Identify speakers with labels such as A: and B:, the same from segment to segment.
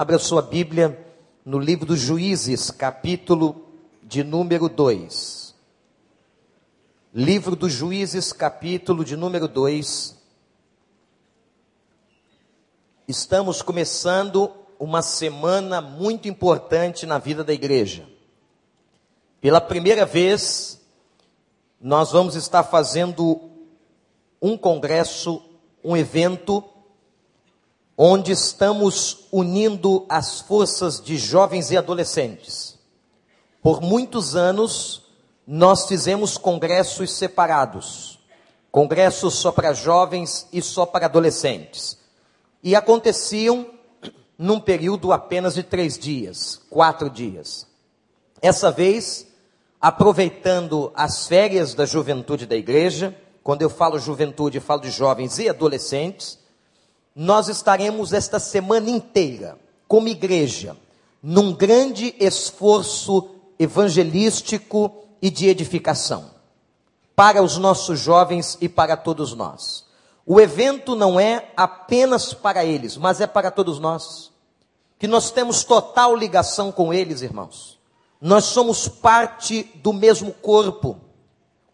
A: Abra sua Bíblia no livro dos Juízes, capítulo de número 2. Livro dos Juízes, capítulo de número 2. Estamos começando uma semana muito importante na vida da igreja. Pela primeira vez, nós vamos estar fazendo um congresso, um evento onde estamos unindo as forças de jovens e adolescentes. Por muitos anos, nós fizemos congressos separados, congressos só para jovens e só para adolescentes. E aconteciam num período apenas de três dias, quatro dias. Essa vez, aproveitando as férias da juventude da igreja, quando eu falo juventude, falo de jovens e adolescentes, nós estaremos esta semana inteira, como igreja, num grande esforço evangelístico e de edificação, para os nossos jovens e para todos nós. O evento não é apenas para eles, mas é para todos nós, que nós temos total ligação com eles, irmãos. Nós somos parte do mesmo corpo.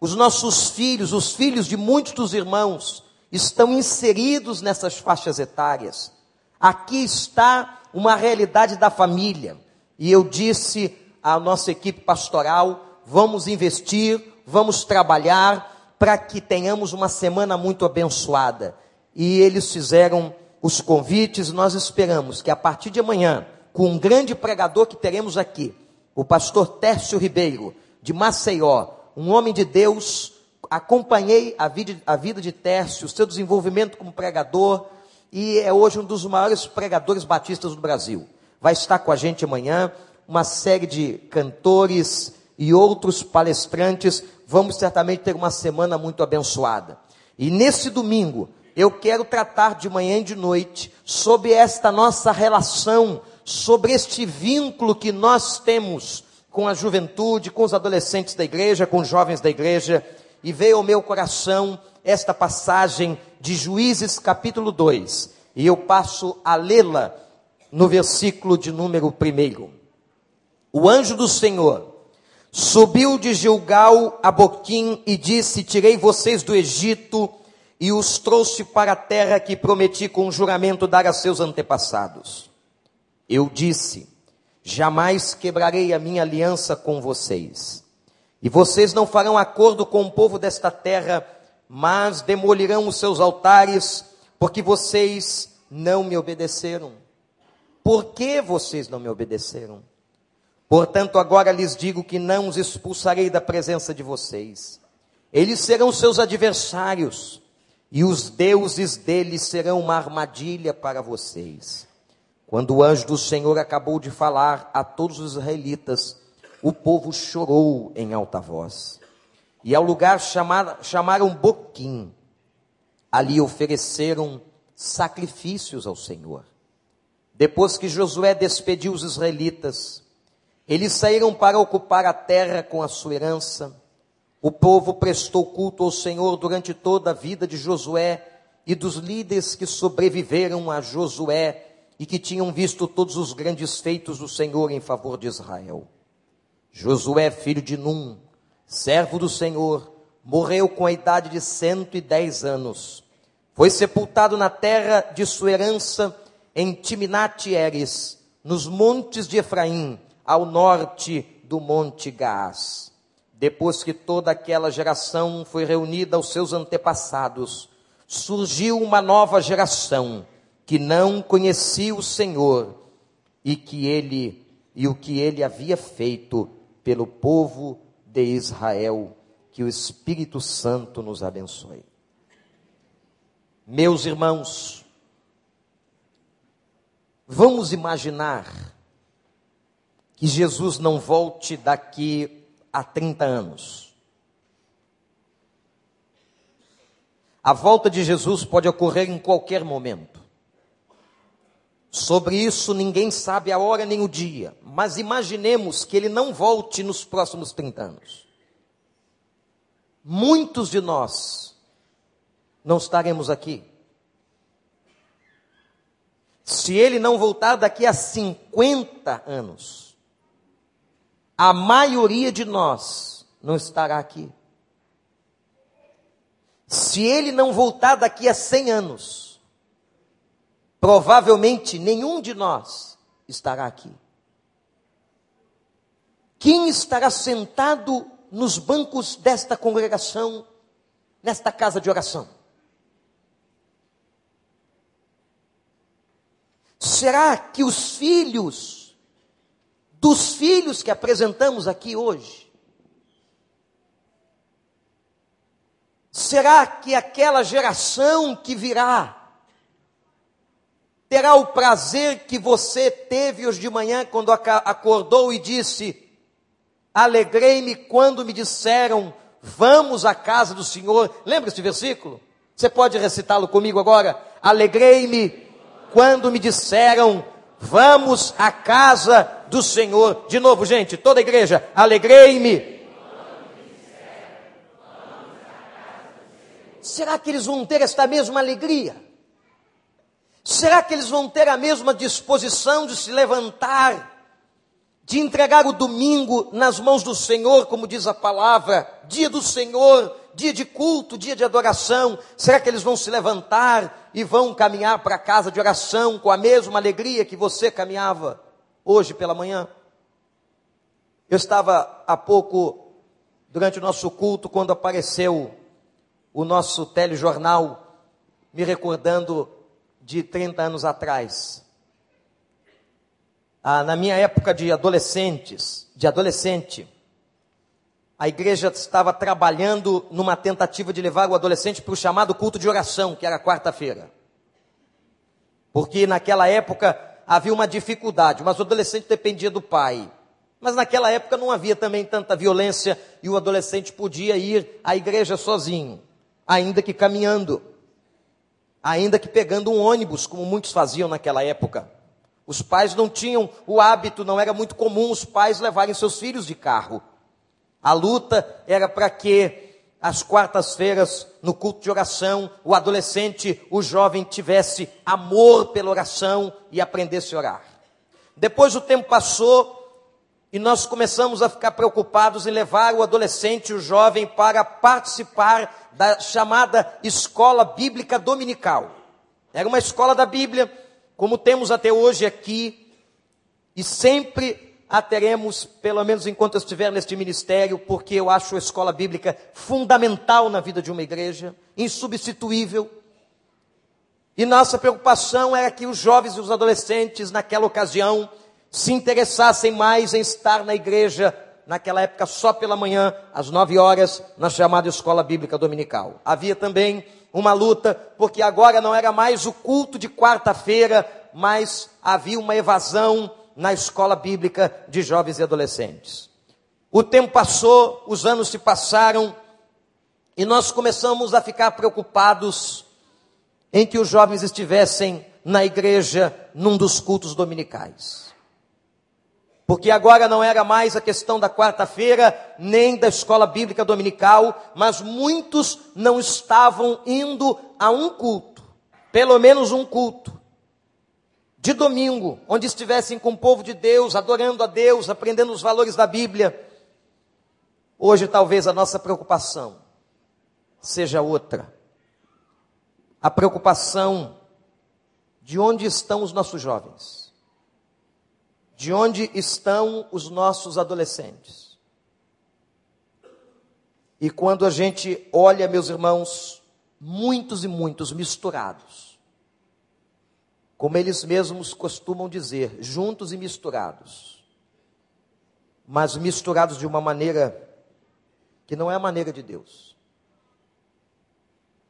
A: Os nossos filhos, os filhos de muitos dos irmãos, estão inseridos nessas faixas etárias. Aqui está uma realidade da família. E eu disse à nossa equipe pastoral: vamos investir, vamos trabalhar para que tenhamos uma semana muito abençoada. E eles fizeram os convites, nós esperamos que a partir de amanhã, com um grande pregador que teremos aqui, o pastor Tércio Ribeiro, de Maceió, um homem de Deus acompanhei a vida, a vida de Tércio, o seu desenvolvimento como pregador, e é hoje um dos maiores pregadores batistas do Brasil. Vai estar com a gente amanhã, uma série de cantores e outros palestrantes. Vamos certamente ter uma semana muito abençoada. E nesse domingo, eu quero tratar de manhã e de noite sobre esta nossa relação, sobre este vínculo que nós temos com a juventude, com os adolescentes da igreja, com os jovens da igreja e veio ao meu coração esta passagem de Juízes capítulo 2, e eu passo a lê-la no versículo de número 1. O anjo do Senhor subiu de Gilgal a Boquim e disse: Tirei vocês do Egito e os trouxe para a terra que prometi com juramento dar a seus antepassados. Eu disse: Jamais quebrarei a minha aliança com vocês e vocês não farão acordo com o povo desta terra, mas demolirão os seus altares, porque vocês não me obedeceram. Por que vocês não me obedeceram? Portanto, agora lhes digo que não os expulsarei da presença de vocês. Eles serão seus adversários, e os deuses deles serão uma armadilha para vocês. Quando o anjo do Senhor acabou de falar a todos os israelitas, o povo chorou em alta voz. E ao lugar chamar, chamaram Boquim. Ali ofereceram sacrifícios ao Senhor. Depois que Josué despediu os israelitas, eles saíram para ocupar a terra com a sua herança. O povo prestou culto ao Senhor durante toda a vida de Josué e dos líderes que sobreviveram a Josué e que tinham visto todos os grandes feitos do Senhor em favor de Israel. Josué, filho de Num, servo do Senhor, morreu com a idade de 110 anos. Foi sepultado na terra de sua herança em Timnat-Eres, nos montes de Efraim, ao norte do monte Gaás. Depois que toda aquela geração foi reunida aos seus antepassados, surgiu uma nova geração que não conhecia o Senhor e que ele e o que ele havia feito pelo povo de Israel. Que o Espírito Santo nos abençoe. Meus irmãos, vamos imaginar que Jesus não volte daqui a 30 anos. A volta de Jesus pode ocorrer em qualquer momento. Sobre isso ninguém sabe a hora nem o dia, mas imaginemos que ele não volte nos próximos 30 anos. Muitos de nós não estaremos aqui. se ele não voltar daqui a 50 anos, a maioria de nós não estará aqui. Se ele não voltar daqui a 100 anos, provavelmente nenhum de nós estará aqui. Quem estará sentado nos bancos desta congregação, nesta casa de oração? Será que os filhos, dos filhos que apresentamos aqui hoje, será que aquela geração que virá terá o prazer que você teve hoje de manhã quando acordou e disse: Alegrei-me quando me disseram, vamos à casa do Senhor. Lembra esse versículo? Você pode recitá-lo comigo agora? Alegrei-me quando me disseram, vamos à casa do Senhor. De novo, gente, toda a igreja, alegrei-me. Será que eles vão ter esta mesma alegria? Será que eles vão ter a mesma disposição de se levantar, de entregar o domingo nas mãos do Senhor, como diz a palavra, dia do Senhor, dia de culto, dia de adoração? Será que eles vão se levantar e vão caminhar para a casa de oração com a mesma alegria que você caminhava hoje pela manhã. Eu estava há pouco, durante o nosso culto, quando apareceu o nosso telejornal, me recordando de 30 anos atrás. Ah, na minha época de adolescentes, de adolescente, a igreja estava trabalhando numa tentativa de levar o adolescente para o chamado culto de oração, que era quarta-feira. Porque naquela época havia uma dificuldade, mas o adolescente dependia do pai. Mas naquela época não havia também tanta violência e o adolescente podia ir à igreja sozinho, ainda que caminhando, ainda que pegando um ônibus, como muitos faziam naquela época. Os pais não tinham o hábito, não era muito comum os pais levarem seus filhos de carro. A luta era para que às quartas-feiras, no culto de oração, o adolescente, o jovem tivesse amor pela oração e aprendesse a orar. Depois o tempo passou e nós começamos a ficar preocupados em levar o adolescente, o jovem, para participar da chamada escola bíblica dominical. Era uma escola da Bíblia, como temos até hoje aqui, e sempre a teremos, pelo menos enquanto eu estiver neste ministério, porque eu acho a escola bíblica fundamental na vida de uma igreja, insubstituível. E nossa preocupação era que os jovens e os adolescentes, naquela ocasião, se interessassem mais em estar na igreja, naquela época só pela manhã, às nove horas, na chamada escola bíblica dominical. Havia também uma luta, porque agora não era mais o culto de quarta-feira, mas havia uma evasão na escola bíblica de jovens e adolescentes. O tempo passou, os anos se passaram, e nós começamos a ficar preocupados em que os jovens estivessem na igreja num dos cultos dominicais. Porque agora não era mais a questão da quarta-feira, nem da escola bíblica dominical, mas muitos não estavam indo a um culto, pelo menos um culto de domingo, onde estivessem com o povo de Deus, adorando a Deus, aprendendo os valores da Bíblia. Hoje, talvez a nossa preocupação seja outra. A preocupação de onde estão os nossos jovens, de onde estão os nossos adolescentes. E quando a gente olha, meus irmãos, muitos e muitos misturados, como eles mesmos costumam dizer, juntos e misturados. Mas misturados de uma maneira que não é a maneira de Deus.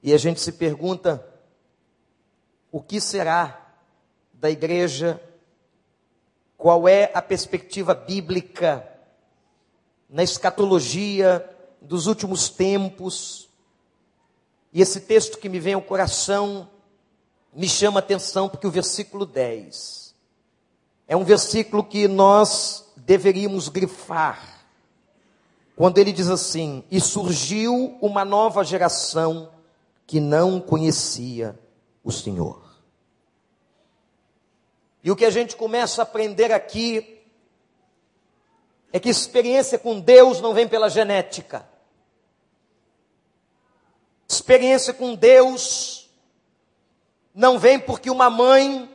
A: E a gente se pergunta: o que será da igreja? Qual é a perspectiva bíblica na escatologia dos últimos tempos? E esse texto que me vem ao coração me chama a atenção porque o versículo 10 é um versículo que nós deveríamos grifar. Quando ele diz assim: E surgiu uma nova geração que não conhecia o Senhor. E o que a gente começa a aprender aqui é que experiência com Deus não vem pela genética. Experiência com Deus não vem porque uma mãe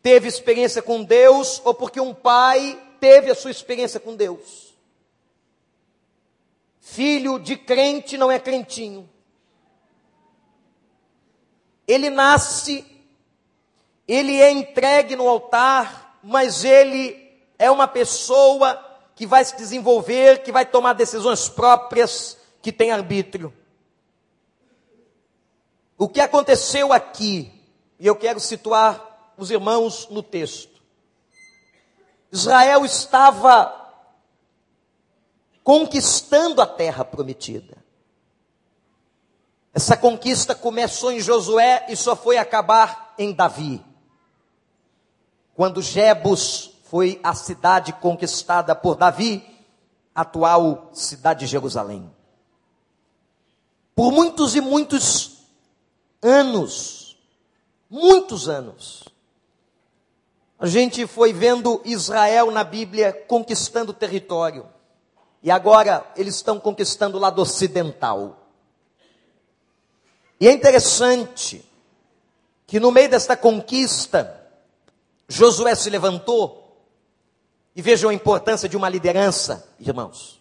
A: teve experiência com Deus ou porque um pai teve a sua experiência com Deus. Filho de crente não é crentinho. Ele nasce, ele é entregue no altar, mas ele é uma pessoa que vai se desenvolver, que vai tomar decisões próprias, que tem arbítrio. O que aconteceu aqui, e eu quero situar os irmãos no texto. Israel estava conquistando a terra prometida. Essa conquista começou em Josué e só foi acabar em Davi. Quando Jebus foi a cidade conquistada por Davi, atual cidade de Jerusalém. Por muitos e muitos anos, muitos anos, a gente foi vendo Israel na Bíblia conquistando território. E agora eles estão conquistando o lado ocidental. E é interessante que no meio desta conquista, Josué se levantou e vejam a importância de uma liderança, irmãos.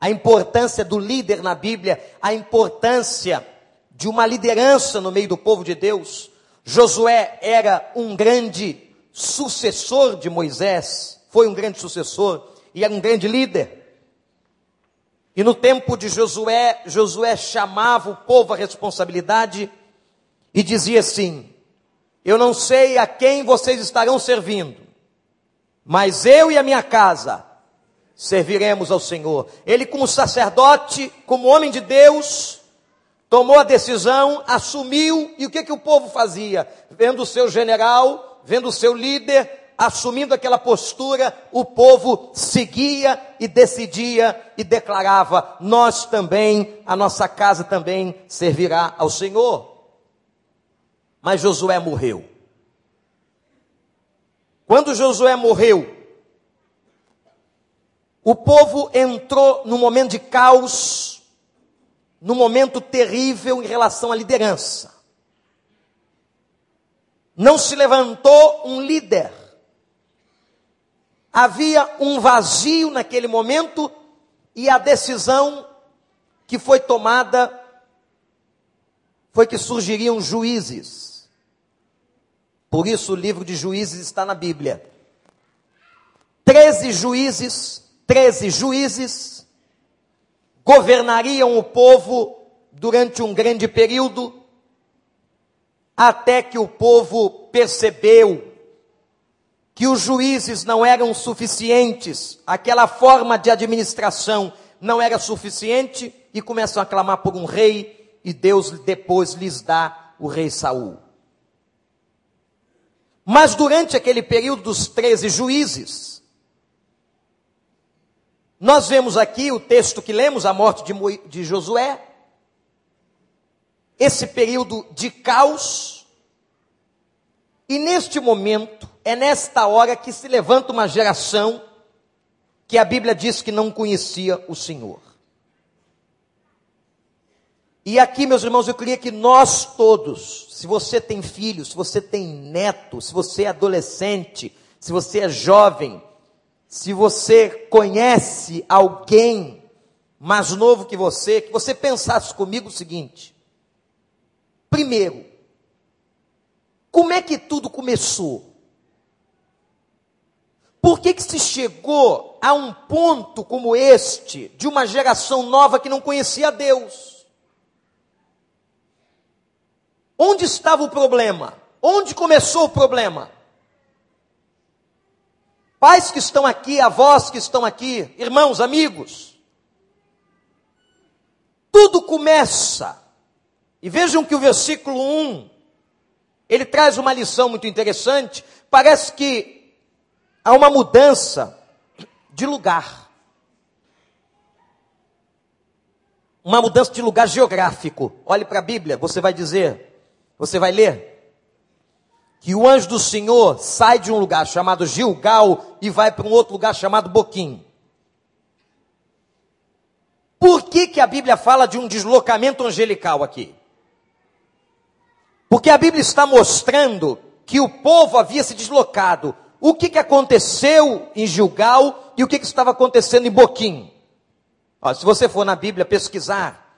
A: A importância do líder na Bíblia, a importância de uma liderança no meio do povo de Deus. Josué era um grande sucessor de Moisés, foi um grande sucessor e era um grande líder. E no tempo de Josué, Josué chamava o povo à responsabilidade e dizia assim: Eu não sei a quem vocês estarão servindo, mas eu e a minha casa serviremos ao Senhor. Ele, como sacerdote, como homem de Deus, tomou a decisão, assumiu, e o que, que o povo fazia? Vendo o seu general, vendo o seu líder, assumindo aquela postura, o povo seguia e decidia e declarava: Nós também, a nossa casa também servirá ao Senhor. Mas Josué morreu. Quando Josué morreu, o povo entrou num momento de caos, num momento terrível em relação à liderança. Não se levantou um líder. Havia um vazio naquele momento e a decisão que foi tomada foi que surgiriam juízes. Por isso o livro de juízes está na Bíblia. Treze juízes, treze juízes governariam o povo durante um grande período, até que o povo percebeu que os juízes não eram suficientes, aquela forma de administração não era suficiente e começam a clamar por um rei e Deus depois lhes dá o rei Saul. Mas durante aquele período dos 13 juízes, nós vemos aqui o texto que lemos, a morte de, Mo, de Josué, esse período de caos, e neste momento, é nesta hora que se levanta uma geração que a Bíblia diz que não conhecia o Senhor. E aqui, meus irmãos, eu queria que nós todos, se você tem filhos, se você tem neto, se você é adolescente, se você é jovem, se você conhece alguém mais novo que você, que você pensasse comigo o seguinte: primeiro, como é que tudo começou? Por que, que se chegou a um ponto como este, de uma geração nova que não conhecia Deus? Onde estava o problema? Onde começou o problema? Pais que estão aqui, avós que estão aqui, irmãos, amigos. Tudo começa. E vejam que o versículo 1, ele traz uma lição muito interessante. Parece que há uma mudança de lugar. Uma mudança de lugar geográfico. Olhe para a Bíblia, você vai dizer, você vai ler. que o anjo do Senhor sai de um lugar chamado Gilgal e vai para um outro lugar chamado Boquim. Por que, que a Bíblia fala de um deslocamento angelical aqui? Porque a Bíblia está mostrando que o povo havia se deslocado. O que, que aconteceu em Gilgal e o que, que estava acontecendo em Boquim? Ó, se você for na Bíblia pesquisar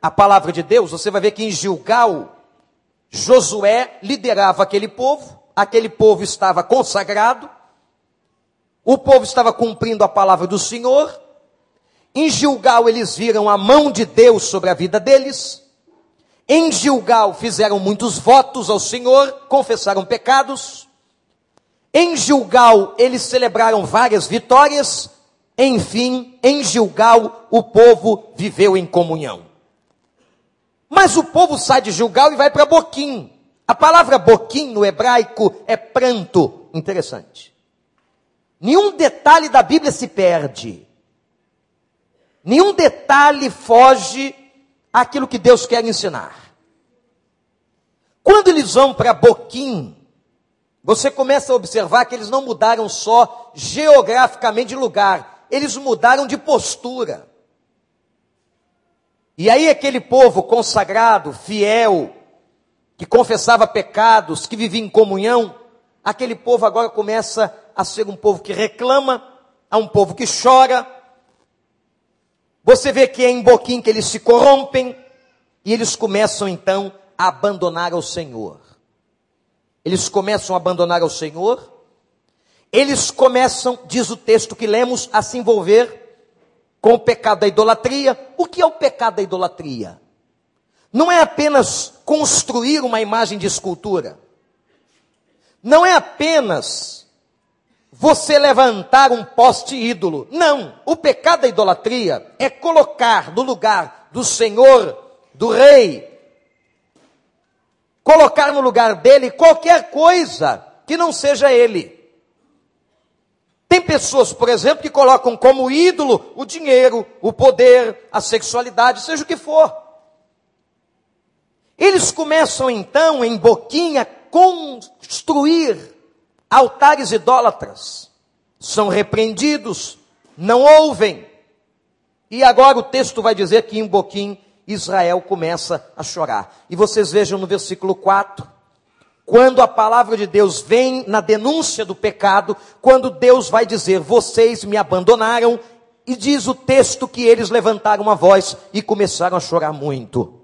A: a palavra de Deus, você vai ver que em Gilgal, Josué liderava aquele povo, aquele povo estava consagrado, o povo estava cumprindo a palavra do Senhor, em Gilgal eles viram a mão de Deus sobre a vida deles. Em Gilgal fizeram muitos votos ao Senhor, confessaram pecados. Em Gilgal eles celebraram várias vitórias. Enfim, em Gilgal o povo viveu em comunhão. Mas o povo sai de Gilgal e vai para Boquim. A palavra Boquim no hebraico é pranto. Interessante. Nenhum detalhe da Bíblia se perde. Nenhum detalhe foge àquilo que Deus quer ensinar. Quando eles vão para Boquim, você começa a observar que eles não mudaram só geograficamente de lugar, eles mudaram de postura. E aí aquele povo consagrado, fiel, que confessava pecados, que vivia em comunhão, aquele povo agora começa a ser um povo que reclama, a um povo que chora, você vê que é em Boquim que eles se corrompem e eles começam então a abandonar ao Senhor. Eles começam a abandonar ao Senhor. Eles começam, diz o texto que lemos, a se envolver com o pecado da idolatria. O que é o pecado da idolatria? Não é apenas construir uma imagem de escultura. Não é apenas você levantar um poste ídolo. Não, o pecado da idolatria é colocar no lugar do Senhor, do Rei, colocar no lugar dele qualquer coisa que não seja ele. Tem pessoas, por exemplo, que colocam como ídolo o dinheiro, o poder, a sexualidade, seja o que for. Eles começam então em boquinha construir altares idólatras são repreendidos, não ouvem. E agora o texto vai dizer que em Boquim Israel começa a chorar. E vocês vejam no versículo 4, quando a palavra de Deus vem na denúncia do pecado, quando Deus vai dizer: Vocês me abandonaram, e diz o texto que eles levantaram a voz e começaram a chorar muito.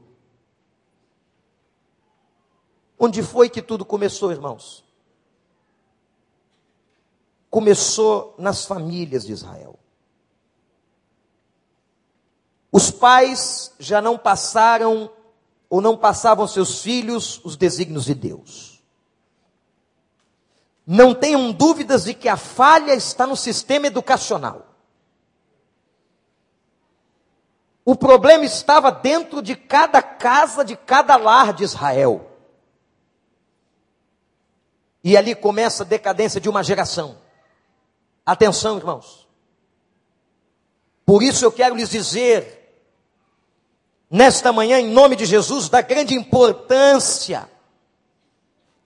A: Onde foi que tudo começou, irmãos? começou nas famílias de Israel. Os pais já não passaram ou não passavam seus filhos os desígnios de Deus. Não tenham dúvidas de que a falha está no sistema educacional. O problema estava dentro de cada casa, de cada lar de Israel. E ali começa a decadência de uma geração. Atenção, irmãos. Por isso eu quero lhes dizer, nesta manhã, em nome de Jesus, da grande importância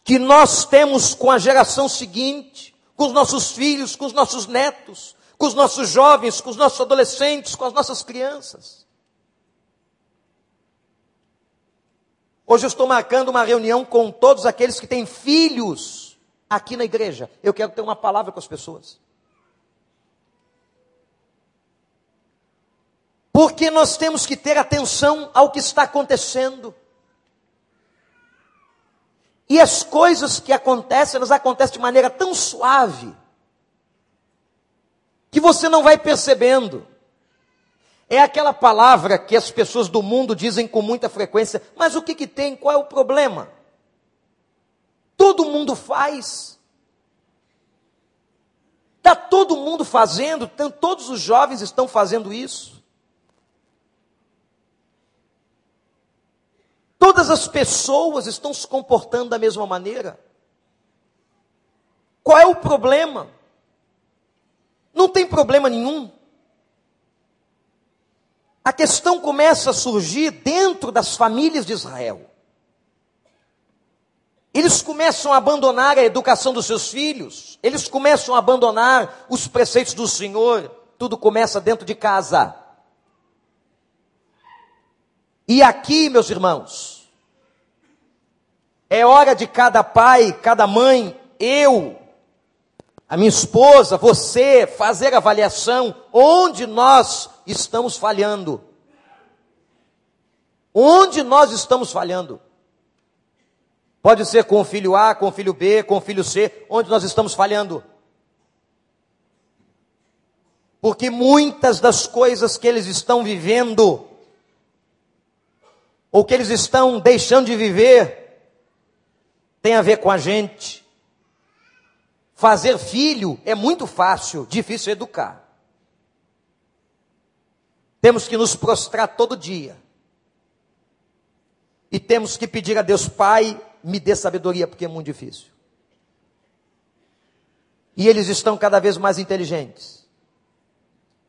A: que nós temos com a geração seguinte, com os nossos filhos, com os nossos netos, com os nossos jovens, com os nossos adolescentes, com as nossas crianças. Hoje eu estou marcando uma reunião com todos aqueles que têm filhos aqui na igreja. Eu quero ter uma palavra com as pessoas. Porque nós temos que ter atenção ao que está acontecendo. E as coisas que acontecem, elas acontecem de maneira tão suave, que você não vai percebendo. É aquela palavra que as pessoas do mundo dizem com muita frequência, mas o que, que tem? Qual é o problema? Todo mundo faz. Está todo mundo fazendo, todos os jovens estão fazendo isso. Todas as pessoas estão se comportando da mesma maneira. Qual é o problema? Não tem problema nenhum. A questão começa a surgir dentro das famílias de Israel. Eles começam a abandonar a educação dos seus filhos, eles começam a abandonar os preceitos do Senhor, tudo começa dentro de casa. E aqui, meus irmãos, é hora de cada pai, cada mãe, eu, a minha esposa, você, fazer avaliação onde nós estamos falhando. Onde nós estamos falhando? Pode ser com o filho A, com o filho B, com o filho C, onde nós estamos falhando. Porque muitas das coisas que eles estão vivendo, ou que eles estão deixando de viver, tem a ver com a gente. Fazer filho é muito fácil, difícil educar. Temos que nos prostrar todo dia. E temos que pedir a Deus, Pai, me dê sabedoria, porque é muito difícil. E eles estão cada vez mais inteligentes,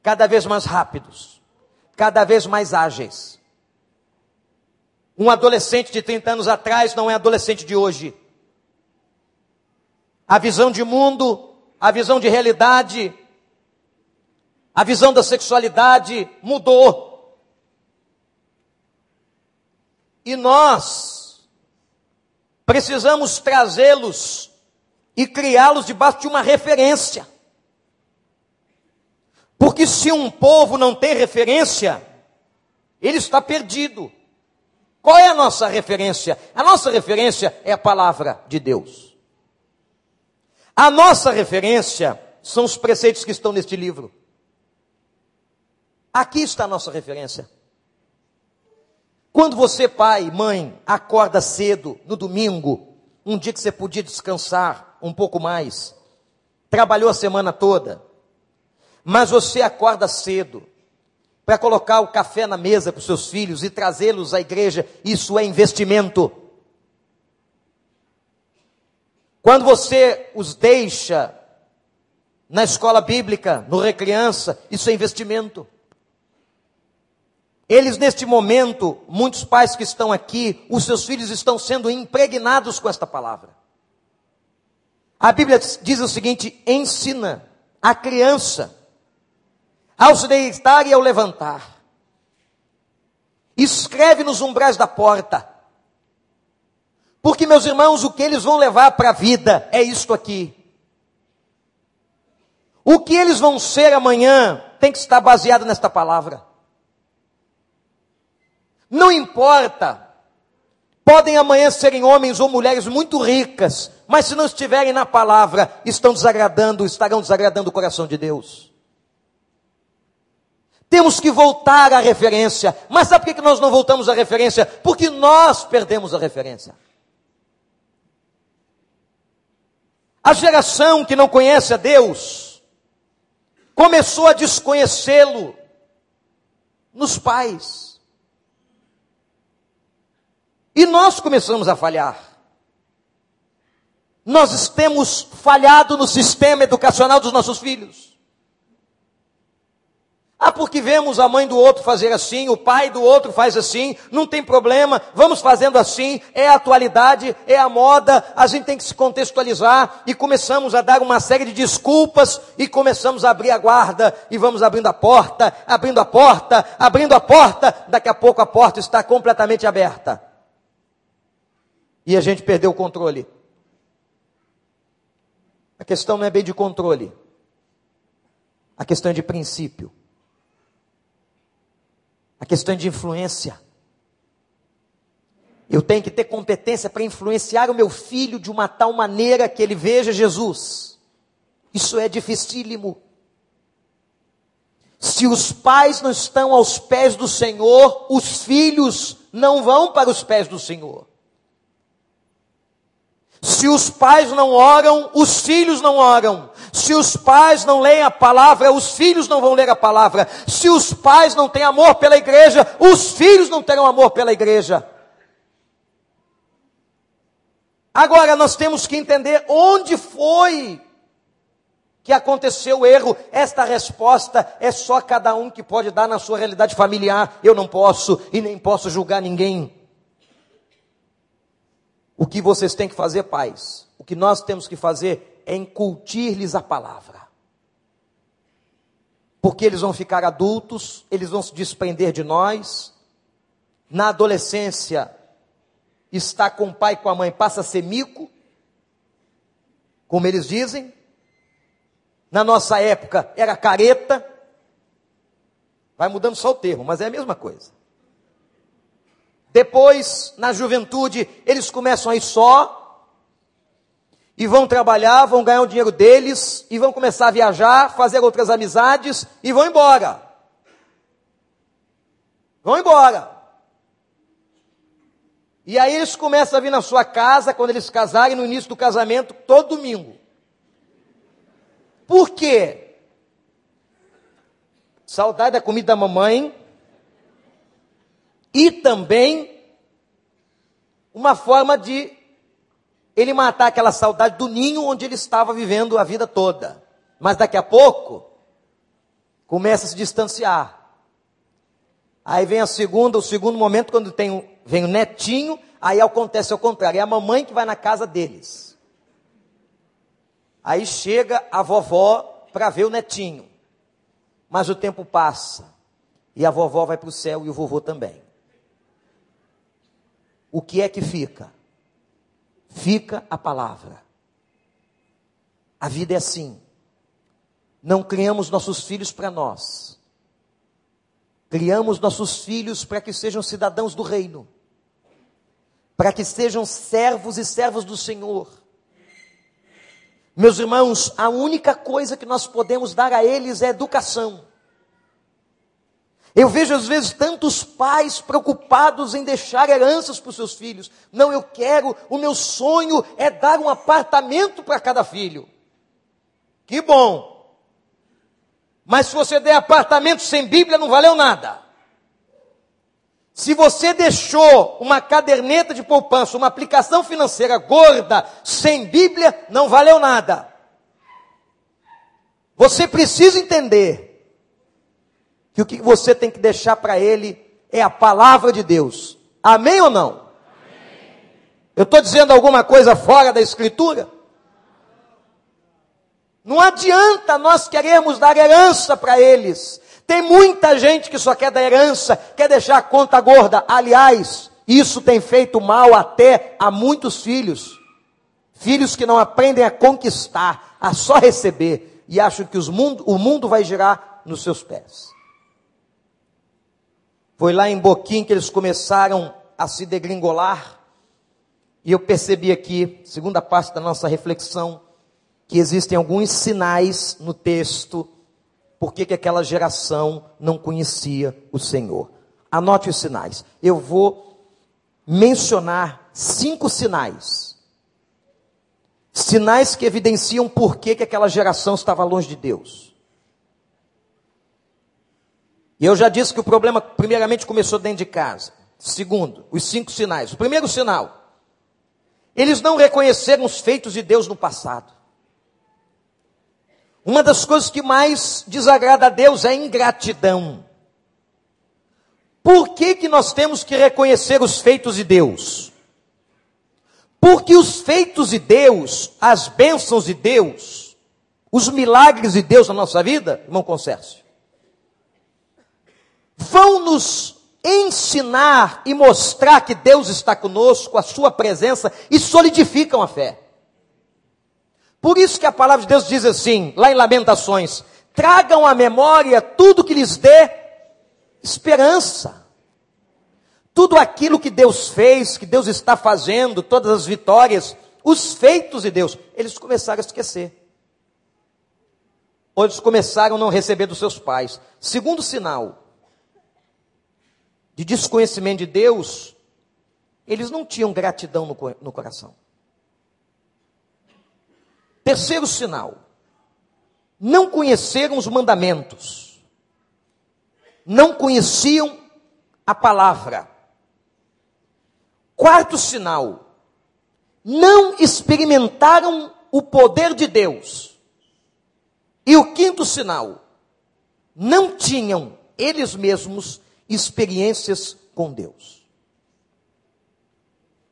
A: cada vez mais rápidos, cada vez mais ágeis. Um adolescente de 30 anos atrás não é adolescente de hoje. A visão de mundo, a visão de realidade, a visão da sexualidade mudou. E nós precisamos trazê-los e criá-los debaixo de uma referência. Porque se um povo não tem referência, ele está perdido. Qual é a nossa referência? A nossa referência é a palavra de Deus. A nossa referência são os preceitos que estão neste livro. Aqui está a nossa referência. Quando você, pai, mãe, acorda cedo no domingo, um dia que você podia descansar um pouco mais, trabalhou a semana toda, mas você acorda cedo para colocar o café na mesa para os seus filhos e trazê-los à igreja, isso é investimento. Quando você os deixa na escola bíblica, no recriança, isso é investimento. Eles, neste momento, muitos pais que estão aqui, os seus filhos estão sendo impregnados com esta palavra. A Bíblia diz o seguinte: ensina a criança ao se deitar e ao levantar. Escreve nos umbrais da porta. Porque, meus irmãos, o que eles vão levar para a vida é isto aqui. O que eles vão ser amanhã tem que estar baseado nesta palavra. Não importa. Podem amanhã serem homens ou mulheres muito ricas, mas se não estiverem na palavra, estão desagradando, estarão desagradando o coração de Deus. Temos que voltar à referência. Mas sabe por que nós não voltamos à referência? Porque nós perdemos a referência. A geração que não conhece a Deus começou a desconhecê-lo nos pais. E nós começamos a falhar. Nós temos falhado no sistema educacional dos nossos filhos. Ah, porque vemos a mãe do outro fazer assim, o pai do outro faz assim, não tem problema, vamos fazendo assim, é a atualidade, é a moda, a gente tem que se contextualizar e começamos a dar uma série de desculpas e começamos a abrir a guarda e vamos abrindo a porta, abrindo a porta, abrindo a porta, daqui a pouco a porta está completamente aberta e a gente perdeu o controle. A questão não é bem de controle, a questão é de princípio, a questão é de influência. Eu tenho que ter competência para influenciar o meu filho de uma tal maneira que ele veja Jesus. Isso é dificílimo. Se os pais não estão aos pés do Senhor, os filhos não vão para os pés do Senhor. Se os pais não oram, os filhos não oram. Se os pais não leem a palavra, os filhos não vão ler a palavra. Se os pais não têm amor pela igreja, os filhos não terão amor pela igreja. Agora nós temos que entender onde foi que aconteceu o erro. Esta resposta é só cada um que pode dar na sua realidade familiar. Eu não posso e nem posso julgar ninguém. O que vocês têm que fazer, pais? O que nós temos que fazer é incutir-lhes a palavra. Porque eles vão ficar adultos, eles vão se desprender de nós. Na adolescência, está com o pai e com a mãe, passa a ser mico, como eles dizem. Na nossa época era careta. Vai mudando só o termo, mas é a mesma coisa. Depois, na juventude, eles começam a ir só, e vão trabalhar, vão ganhar o dinheiro deles, e vão começar a viajar, fazer outras amizades, e vão embora. Vão embora. E aí eles começam a vir na sua casa, quando eles casarem, no início do casamento, todo domingo. Por quê? Saudade da comida da mamãe, e também uma forma de ele matar aquela saudade do ninho onde ele estava vivendo a vida toda. Mas daqui a pouco começa a se distanciar. Aí vem a segunda, o segundo momento quando tem vem o netinho, aí acontece ao contrário, é a mamãe que vai na casa deles. Aí chega a vovó para ver o netinho. Mas o tempo passa e a vovó vai para o céu e o vovô também o que é que fica? Fica a palavra. A vida é assim. Não criamos nossos filhos para nós. Criamos nossos filhos para que sejam cidadãos do reino. Para que sejam servos e servos do Senhor. Meus irmãos, a única coisa que nós podemos dar a eles é educação. Eu vejo às vezes tantos pais preocupados em deixar heranças para os seus filhos. Não, eu quero, o meu sonho é dar um apartamento para cada filho. Que bom. Mas se você der apartamento sem Bíblia, não valeu nada. Se você deixou uma caderneta de poupança, uma aplicação financeira gorda, sem Bíblia, não valeu nada. Você precisa entender que o que você tem que deixar para ele é a palavra de Deus. Amém ou não? Amém. Eu estou dizendo alguma coisa fora da Escritura? Não adianta nós queremos dar herança para eles. Tem muita gente que só quer dar herança, quer deixar a conta gorda. Aliás, isso tem feito mal até a muitos filhos. Filhos que não aprendem a conquistar, a só receber, e acham que mundo, o mundo vai girar nos seus pés. Foi lá em Boquim que eles começaram a se degringolar. E eu percebi aqui, segunda parte da nossa reflexão, que existem alguns sinais no texto porque que aquela geração não conhecia o Senhor. Anote os sinais. Eu vou mencionar cinco sinais. Sinais que evidenciam por que aquela geração estava longe de Deus. E eu já disse que o problema, primeiramente, começou dentro de casa. Segundo, os cinco sinais. O primeiro sinal, eles não reconheceram os feitos de Deus no passado. Uma das coisas que mais desagrada a Deus é a ingratidão. Por que, que nós temos que reconhecer os feitos de Deus? Porque os feitos de Deus, as bênçãos de Deus, os milagres de Deus na nossa vida, irmão Concércio, vão nos ensinar e mostrar que Deus está conosco, a sua presença, e solidificam a fé. Por isso que a palavra de Deus diz assim, lá em Lamentações: tragam à memória tudo que lhes dê esperança. Tudo aquilo que Deus fez, que Deus está fazendo, todas as vitórias, os feitos de Deus, eles começaram a esquecer. Ou eles começaram a não receber dos seus pais. Segundo sinal, de desconhecimento de Deus, eles não tinham gratidão no, no coração. Terceiro sinal, não conheceram os mandamentos, não conheciam a palavra. Quarto sinal, não experimentaram o poder de Deus. E o quinto sinal, não tinham eles mesmos experiências com Deus.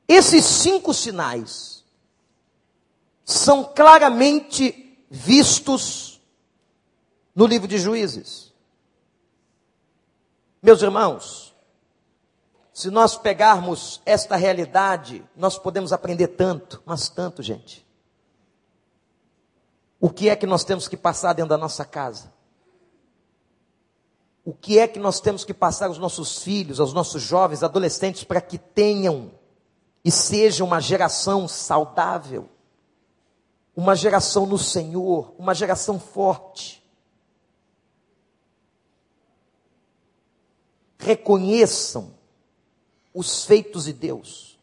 A: Esses cinco sinais são claramente vistos no livro de Juízes. Meus irmãos, se nós pegarmos esta realidade, nós podemos aprender tanto, mas tanto, gente. O que é que nós temos que passar dentro da nossa casa? O que é que nós temos que passar aos nossos filhos, aos nossos jovens, adolescentes, para que tenham e sejam uma geração saudável, uma geração no Senhor, uma geração forte? Reconheçam os feitos de Deus.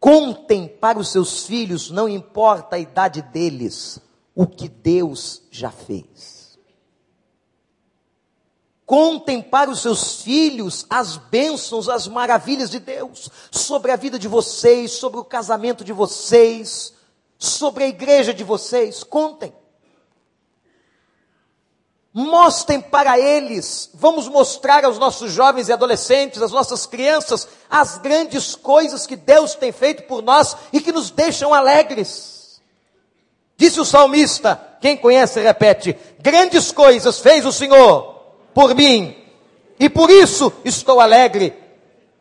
A: Contem para os seus filhos, não importa a idade deles, o que Deus já fez. Contem para os seus filhos as bênçãos, as maravilhas de Deus sobre a vida de vocês, sobre o casamento de vocês, sobre a igreja de vocês. Contem. Mostrem para eles, vamos mostrar aos nossos jovens e adolescentes, às nossas crianças, as grandes coisas que Deus tem feito por nós e que nos deixam alegres. Disse o salmista, quem conhece repete: Grandes coisas fez o Senhor por mim, e por isso estou alegre.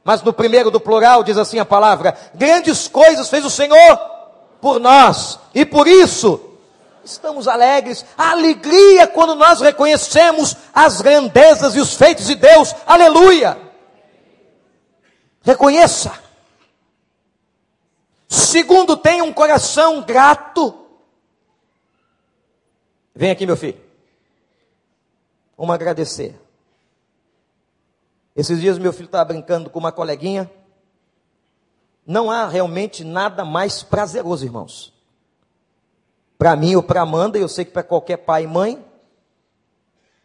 A: Mas no primeiro do plural diz assim a palavra: Grandes coisas fez o Senhor por nós, e por isso estamos alegres. A alegria quando nós reconhecemos as grandezas e os feitos de Deus. Aleluia! Reconheça. Segundo, tenha um coração grato. Vem aqui, meu filho. Vamos agradecer. Esses dias meu filho estava brincando com uma coleguinha. Não há realmente nada mais prazeroso, irmãos, para mim ou para Amanda, eu sei que para qualquer pai e mãe,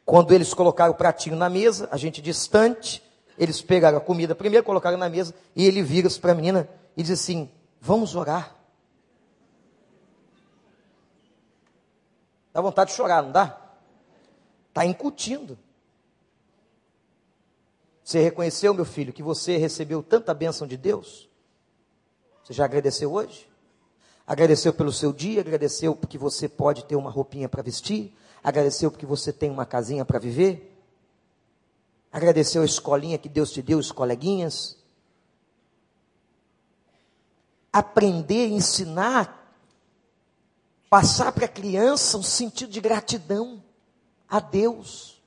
A: quando eles colocaram o pratinho na mesa, a gente distante, eles pegaram a comida primeiro, colocaram na mesa, e ele vira-se para a menina e diz assim: Vamos orar. Dá vontade de chorar, não dá? Está incutindo. Você reconheceu, meu filho, que você recebeu tanta bênção de Deus? Você já agradeceu hoje? Agradeceu pelo seu dia, agradeceu porque você pode ter uma roupinha para vestir, agradeceu porque você tem uma casinha para viver, agradeceu a escolinha que Deus te deu, os coleguinhas. Aprender, ensinar, passar para a criança um sentido de gratidão a Deus.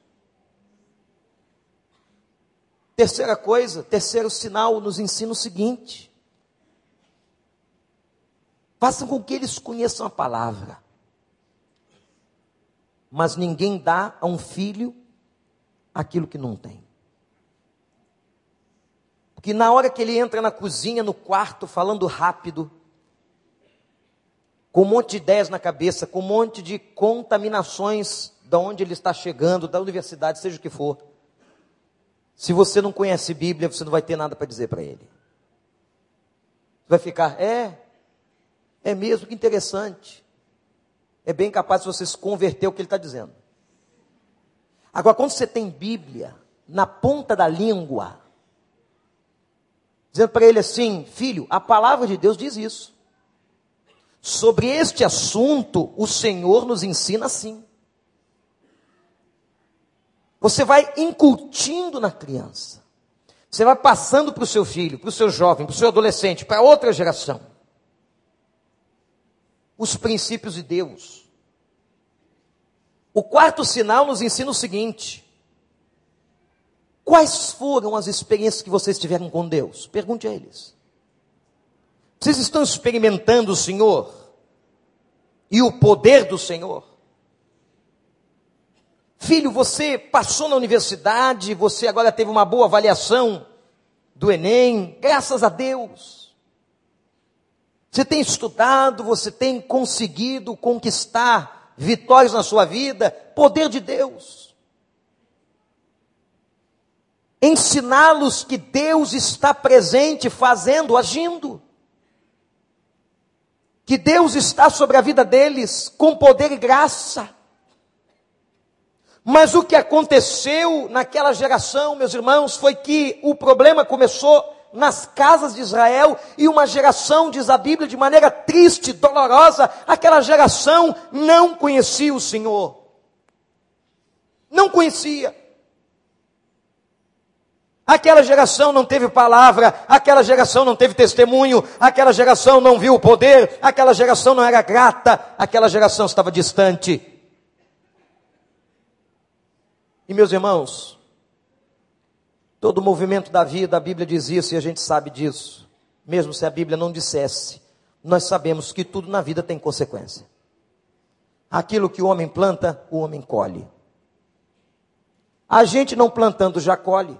A: Terceira coisa, terceiro sinal nos ensina o seguinte: Façam com que eles conheçam a palavra. Mas ninguém dá a um filho aquilo que não tem. Porque na hora que ele entra na cozinha, no quarto, falando rápido, com um monte de ideias na cabeça, com um monte de contaminações da onde ele está chegando, da universidade, seja o que for. Se você não conhece Bíblia, você não vai ter nada para dizer para ele. Vai ficar, é, é mesmo que interessante. É bem capaz de você se converter o que ele está dizendo. Agora, quando você tem Bíblia na ponta da língua, dizendo para ele assim: Filho, a palavra de Deus diz isso. Sobre este assunto, o Senhor nos ensina assim. Você vai incutindo na criança. Você vai passando para o seu filho, para o seu jovem, para o seu adolescente, para outra geração os princípios de Deus. O quarto sinal nos ensina o seguinte: quais foram as experiências que vocês tiveram com Deus? Pergunte a eles. Vocês estão experimentando o Senhor e o poder do Senhor? Filho, você passou na universidade, você agora teve uma boa avaliação do Enem, graças a Deus. Você tem estudado, você tem conseguido conquistar vitórias na sua vida, poder de Deus. Ensiná-los que Deus está presente, fazendo, agindo. Que Deus está sobre a vida deles com poder e graça. Mas o que aconteceu naquela geração, meus irmãos, foi que o problema começou nas casas de Israel e uma geração, diz a Bíblia, de maneira triste, dolorosa, aquela geração não conhecia o Senhor. Não conhecia. Aquela geração não teve palavra, aquela geração não teve testemunho, aquela geração não viu o poder, aquela geração não era grata, aquela geração estava distante. E meus irmãos, todo movimento da vida, a Bíblia diz isso e a gente sabe disso. Mesmo se a Bíblia não dissesse, nós sabemos que tudo na vida tem consequência. Aquilo que o homem planta, o homem colhe. A gente não plantando já colhe.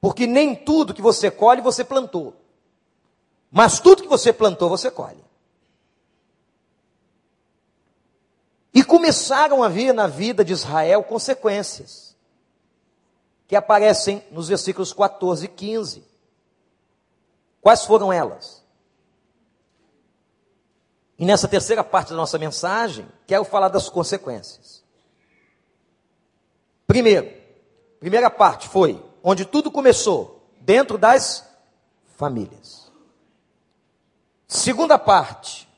A: Porque nem tudo que você colhe, você plantou. Mas tudo que você plantou, você colhe. E começaram a vir na vida de Israel consequências, que aparecem nos versículos 14 e 15. Quais foram elas? E nessa terceira parte da nossa mensagem, quero falar das consequências. Primeiro, primeira parte foi onde tudo começou, dentro das famílias. Segunda parte,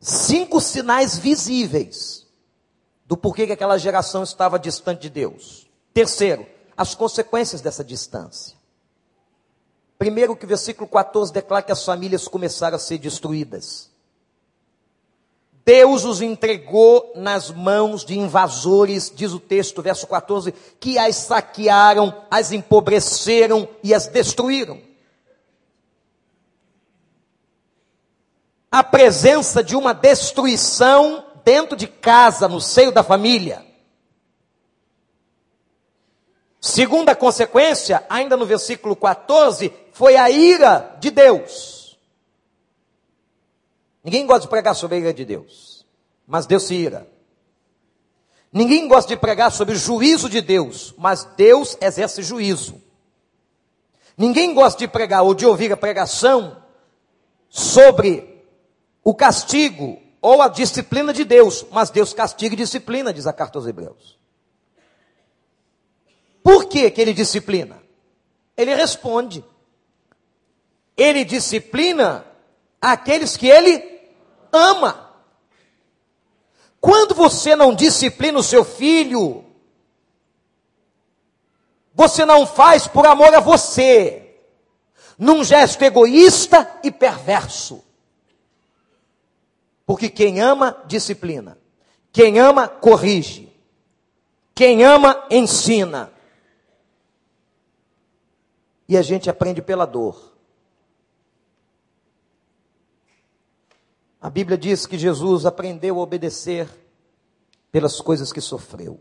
A: cinco sinais visíveis do porquê que aquela geração estava distante de Deus. Terceiro, as consequências dessa distância. Primeiro que o versículo 14 declara que as famílias começaram a ser destruídas. Deus os entregou nas mãos de invasores, diz o texto, verso 14, que as saquearam, as empobreceram e as destruíram. A presença de uma destruição dentro de casa, no seio da família. Segunda consequência, ainda no versículo 14, foi a ira de Deus. Ninguém gosta de pregar sobre a ira de Deus, mas Deus se ira. Ninguém gosta de pregar sobre o juízo de Deus, mas Deus exerce juízo. Ninguém gosta de pregar ou de ouvir a pregação sobre o castigo ou a disciplina de Deus, mas Deus castiga e disciplina, diz a carta aos Hebreus. Por que, que ele disciplina? Ele responde. Ele disciplina aqueles que ele ama. Quando você não disciplina o seu filho, você não faz por amor a você, num gesto egoísta e perverso. Porque quem ama, disciplina. Quem ama, corrige. Quem ama, ensina. E a gente aprende pela dor. A Bíblia diz que Jesus aprendeu a obedecer pelas coisas que sofreu.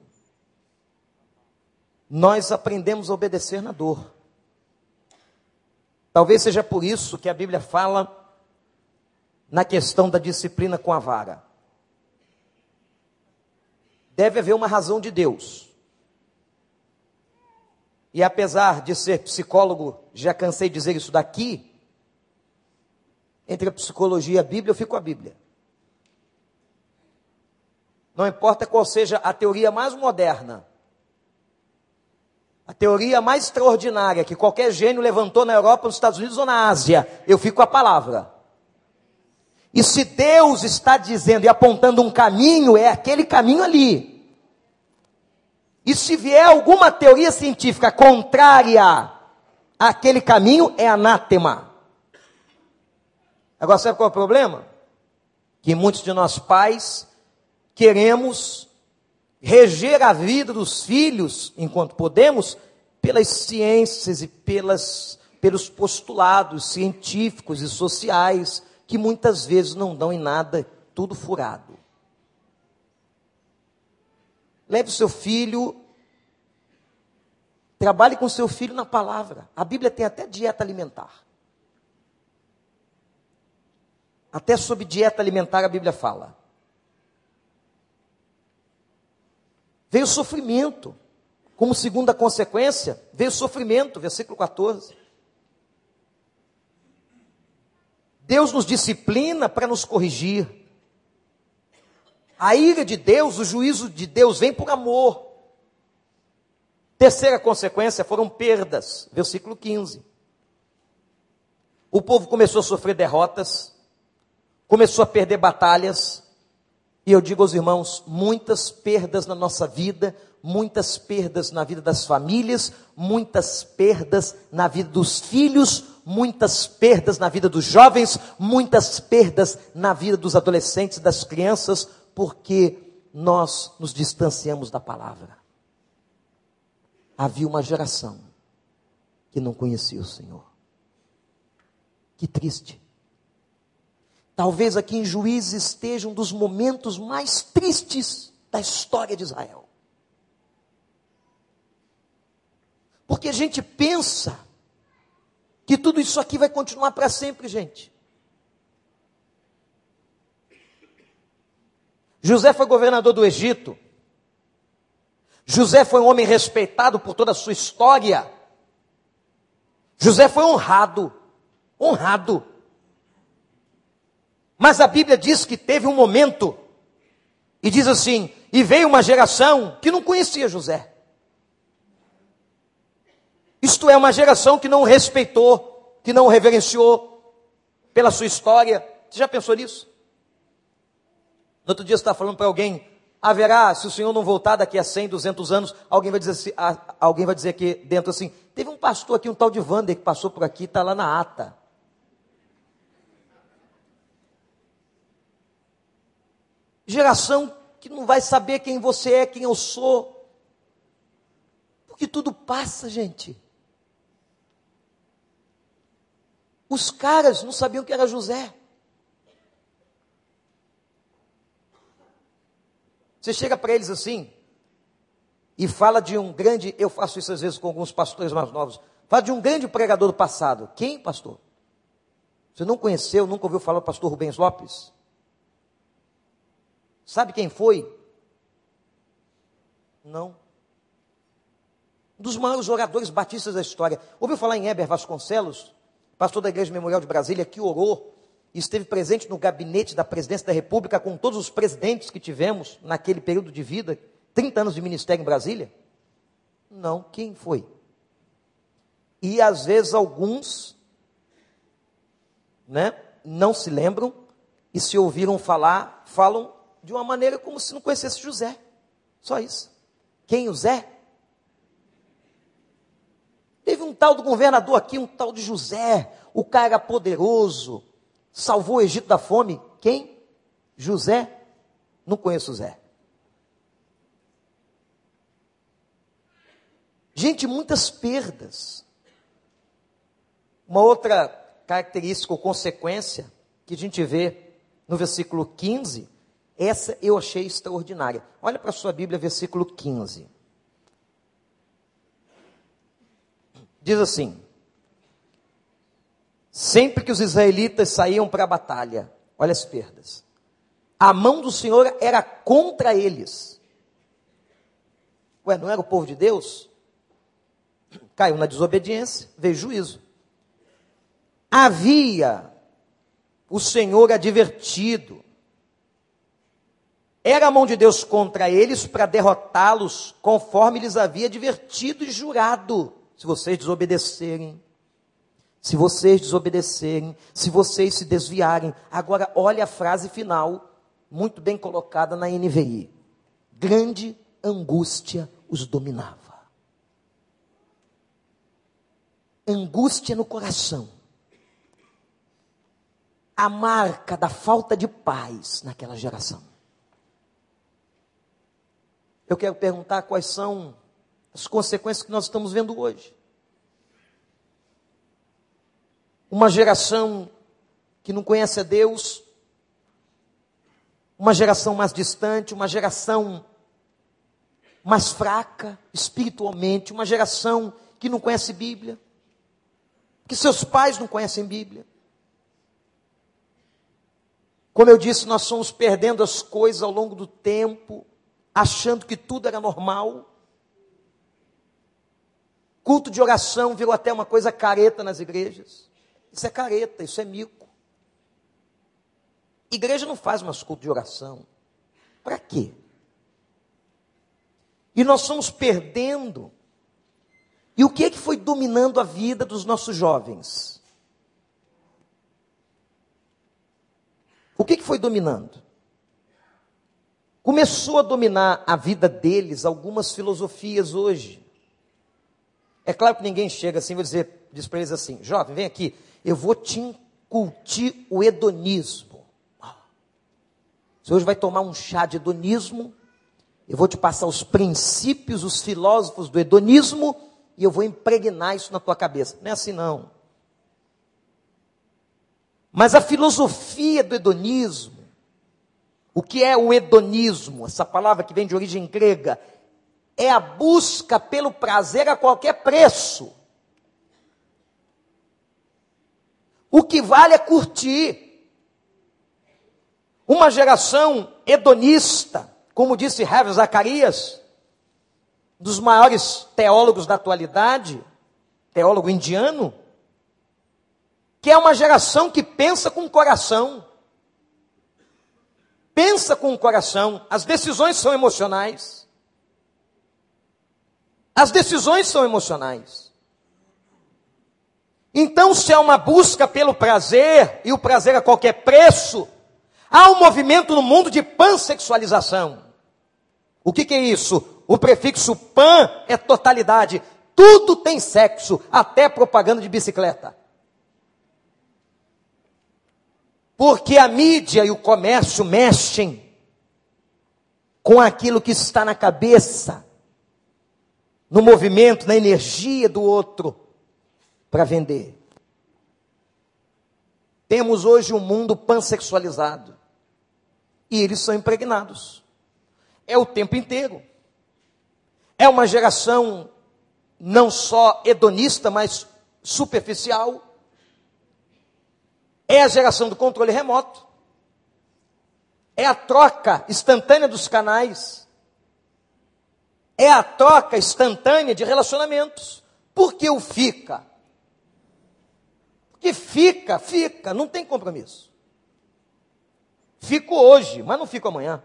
A: Nós aprendemos a obedecer na dor. Talvez seja por isso que a Bíblia fala na questão da disciplina com a vara. Deve haver uma razão de Deus. E apesar de ser psicólogo, já cansei de dizer isso daqui, entre a psicologia e a Bíblia, eu fico com a Bíblia. Não importa qual seja a teoria mais moderna, a teoria mais extraordinária que qualquer gênio levantou na Europa, nos Estados Unidos ou na Ásia, eu fico com a palavra. E se Deus está dizendo e apontando um caminho, é aquele caminho ali. E se vier alguma teoria científica contrária àquele caminho, é anátema. Agora, sabe qual é o problema? Que muitos de nós pais queremos reger a vida dos filhos, enquanto podemos, pelas ciências e pelas, pelos postulados científicos e sociais, que muitas vezes não dão em nada, tudo furado. Leve o seu filho, trabalhe com seu filho na palavra. A Bíblia tem até dieta alimentar. Até sobre dieta alimentar a Bíblia fala. Veio sofrimento. Como segunda consequência, veio sofrimento, versículo 14. Deus nos disciplina para nos corrigir. A ira de Deus, o juízo de Deus vem por amor. Terceira consequência foram perdas, versículo 15. O povo começou a sofrer derrotas, começou a perder batalhas, e eu digo aos irmãos, muitas perdas na nossa vida, muitas perdas na vida das famílias, muitas perdas na vida dos filhos, muitas perdas na vida dos jovens, muitas perdas na vida dos adolescentes, das crianças, porque nós nos distanciamos da palavra. Havia uma geração que não conhecia o Senhor. Que triste. Talvez aqui em Juízes esteja um dos momentos mais tristes da história de Israel. Porque a gente pensa que tudo isso aqui vai continuar para sempre, gente. José foi governador do Egito. José foi um homem respeitado por toda a sua história. José foi honrado, honrado. Mas a Bíblia diz que teve um momento, e diz assim: e veio uma geração que não conhecia José. Isto é, uma geração que não respeitou, que não reverenciou pela sua história. Você já pensou nisso? No outro dia você está falando para alguém, haverá, se o Senhor não voltar daqui a 100, 200 anos, alguém vai dizer, assim, alguém vai dizer aqui dentro assim, teve um pastor aqui, um tal de Wander, que passou por aqui, está lá na ata. Geração que não vai saber quem você é, quem eu sou. Porque tudo passa, gente. Os caras não sabiam que era José. Você chega para eles assim e fala de um grande, eu faço isso às vezes com alguns pastores mais novos, fala de um grande pregador do passado. Quem, pastor? Você não conheceu, nunca ouviu falar do pastor Rubens Lopes? Sabe quem foi? Não. Um dos maiores oradores batistas da história. Ouviu falar em Heber Vasconcelos, pastor da Igreja Memorial de Brasília, que orou e esteve presente no gabinete da presidência da República com todos os presidentes que tivemos naquele período de vida, 30 anos de ministério em Brasília? Não, quem foi? E às vezes alguns, né, não se lembram e se ouviram falar, falam de uma maneira como se não conhecesse José. Só isso. Quem o Zé? Teve um tal do governador aqui, um tal de José. O cara poderoso. Salvou o Egito da fome. Quem? José? Não conheço José. Gente, muitas perdas. Uma outra característica ou consequência que a gente vê no versículo 15 essa eu achei extraordinária. Olha para a sua Bíblia, versículo 15. Diz assim: Sempre que os israelitas saíam para a batalha, olha as perdas, a mão do Senhor era contra eles. Ué, não era o povo de Deus? Caiu na desobediência, veio juízo. Havia o Senhor advertido era a mão de Deus contra eles para derrotá-los, conforme lhes havia advertido e jurado. Se vocês desobedecerem, se vocês desobedecerem, se vocês se desviarem. Agora, olha a frase final, muito bem colocada na NVI. Grande angústia os dominava. Angústia no coração. A marca da falta de paz naquela geração. Eu quero perguntar quais são as consequências que nós estamos vendo hoje. Uma geração que não conhece a Deus, uma geração mais distante, uma geração mais fraca espiritualmente, uma geração que não conhece Bíblia, que seus pais não conhecem Bíblia. Como eu disse, nós somos perdendo as coisas ao longo do tempo achando que tudo era normal. Culto de oração virou até uma coisa careta nas igrejas. Isso é careta, isso é mico. Igreja não faz mais culto de oração. Para quê? E nós estamos perdendo E o que é que foi dominando a vida dos nossos jovens? O que, é que foi dominando? Começou a dominar a vida deles algumas filosofias hoje. É claro que ninguém chega assim vai dizer, diz para eles assim, jovem, vem aqui, eu vou te incutir o hedonismo. Você hoje vai tomar um chá de hedonismo, eu vou te passar os princípios, os filósofos do hedonismo, e eu vou impregnar isso na tua cabeça. Não é assim não. Mas a filosofia do hedonismo, o que é o hedonismo? Essa palavra que vem de origem grega, é a busca pelo prazer a qualquer preço. O que vale é curtir. Uma geração hedonista, como disse Herbert Zacarias, dos maiores teólogos da atualidade, teólogo indiano, que é uma geração que pensa com o coração. Pensa com o coração, as decisões são emocionais. As decisões são emocionais. Então, se é uma busca pelo prazer, e o prazer a qualquer preço, há um movimento no mundo de pansexualização. O que, que é isso? O prefixo pan é totalidade. Tudo tem sexo, até propaganda de bicicleta. Porque a mídia e o comércio mexem com aquilo que está na cabeça, no movimento, na energia do outro, para vender. Temos hoje um mundo pansexualizado. E eles são impregnados. É o tempo inteiro. É uma geração não só hedonista, mas superficial. É a geração do controle remoto. É a troca instantânea dos canais. É a troca instantânea de relacionamentos. Por que o fica? Porque fica, fica, não tem compromisso. Fico hoje, mas não fico amanhã.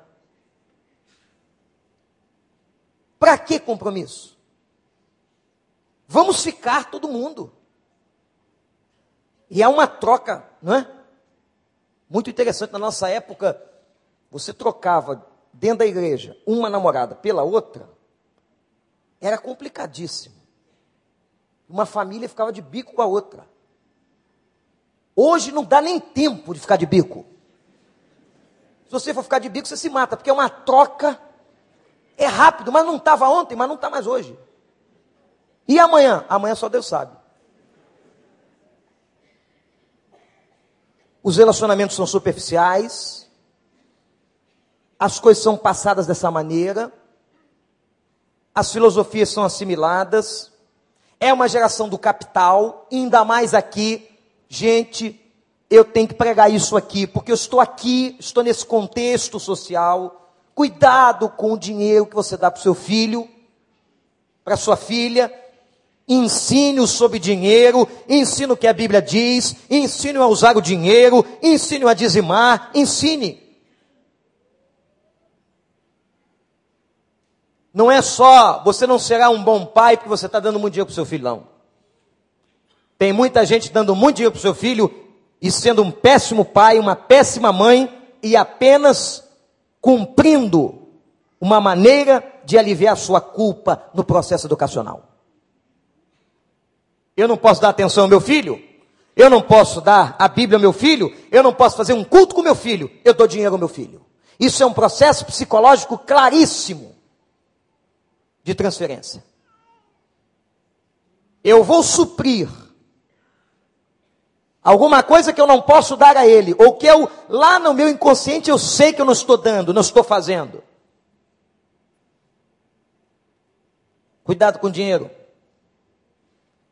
A: Para que compromisso? Vamos ficar todo mundo. E é uma troca, não é? Muito interessante, na nossa época, você trocava dentro da igreja uma namorada pela outra, era complicadíssimo. Uma família ficava de bico com a outra. Hoje não dá nem tempo de ficar de bico. Se você for ficar de bico, você se mata, porque é uma troca é rápido, mas não estava ontem, mas não está mais hoje. E amanhã? Amanhã só Deus sabe. Os relacionamentos são superficiais, as coisas são passadas dessa maneira, as filosofias são assimiladas, é uma geração do capital, ainda mais aqui, gente, eu tenho que pregar isso aqui, porque eu estou aqui, estou nesse contexto social, Cuidado com o dinheiro que você dá para o seu filho, para sua filha. Ensine-o sobre dinheiro, ensine o que a Bíblia diz, ensine a usar o dinheiro, ensine a dizimar, ensine. Não é só, você não será um bom pai porque você está dando muito dinheiro para o seu filho, não. Tem muita gente dando muito dinheiro para o seu filho e sendo um péssimo pai, uma péssima mãe e apenas cumprindo uma maneira de aliviar sua culpa no processo educacional. Eu não posso dar atenção ao meu filho, eu não posso dar a Bíblia ao meu filho, eu não posso fazer um culto com meu filho, eu dou dinheiro ao meu filho. Isso é um processo psicológico claríssimo de transferência. Eu vou suprir Alguma coisa que eu não posso dar a ele, ou que eu, lá no meu inconsciente, eu sei que eu não estou dando, não estou fazendo. Cuidado com o dinheiro.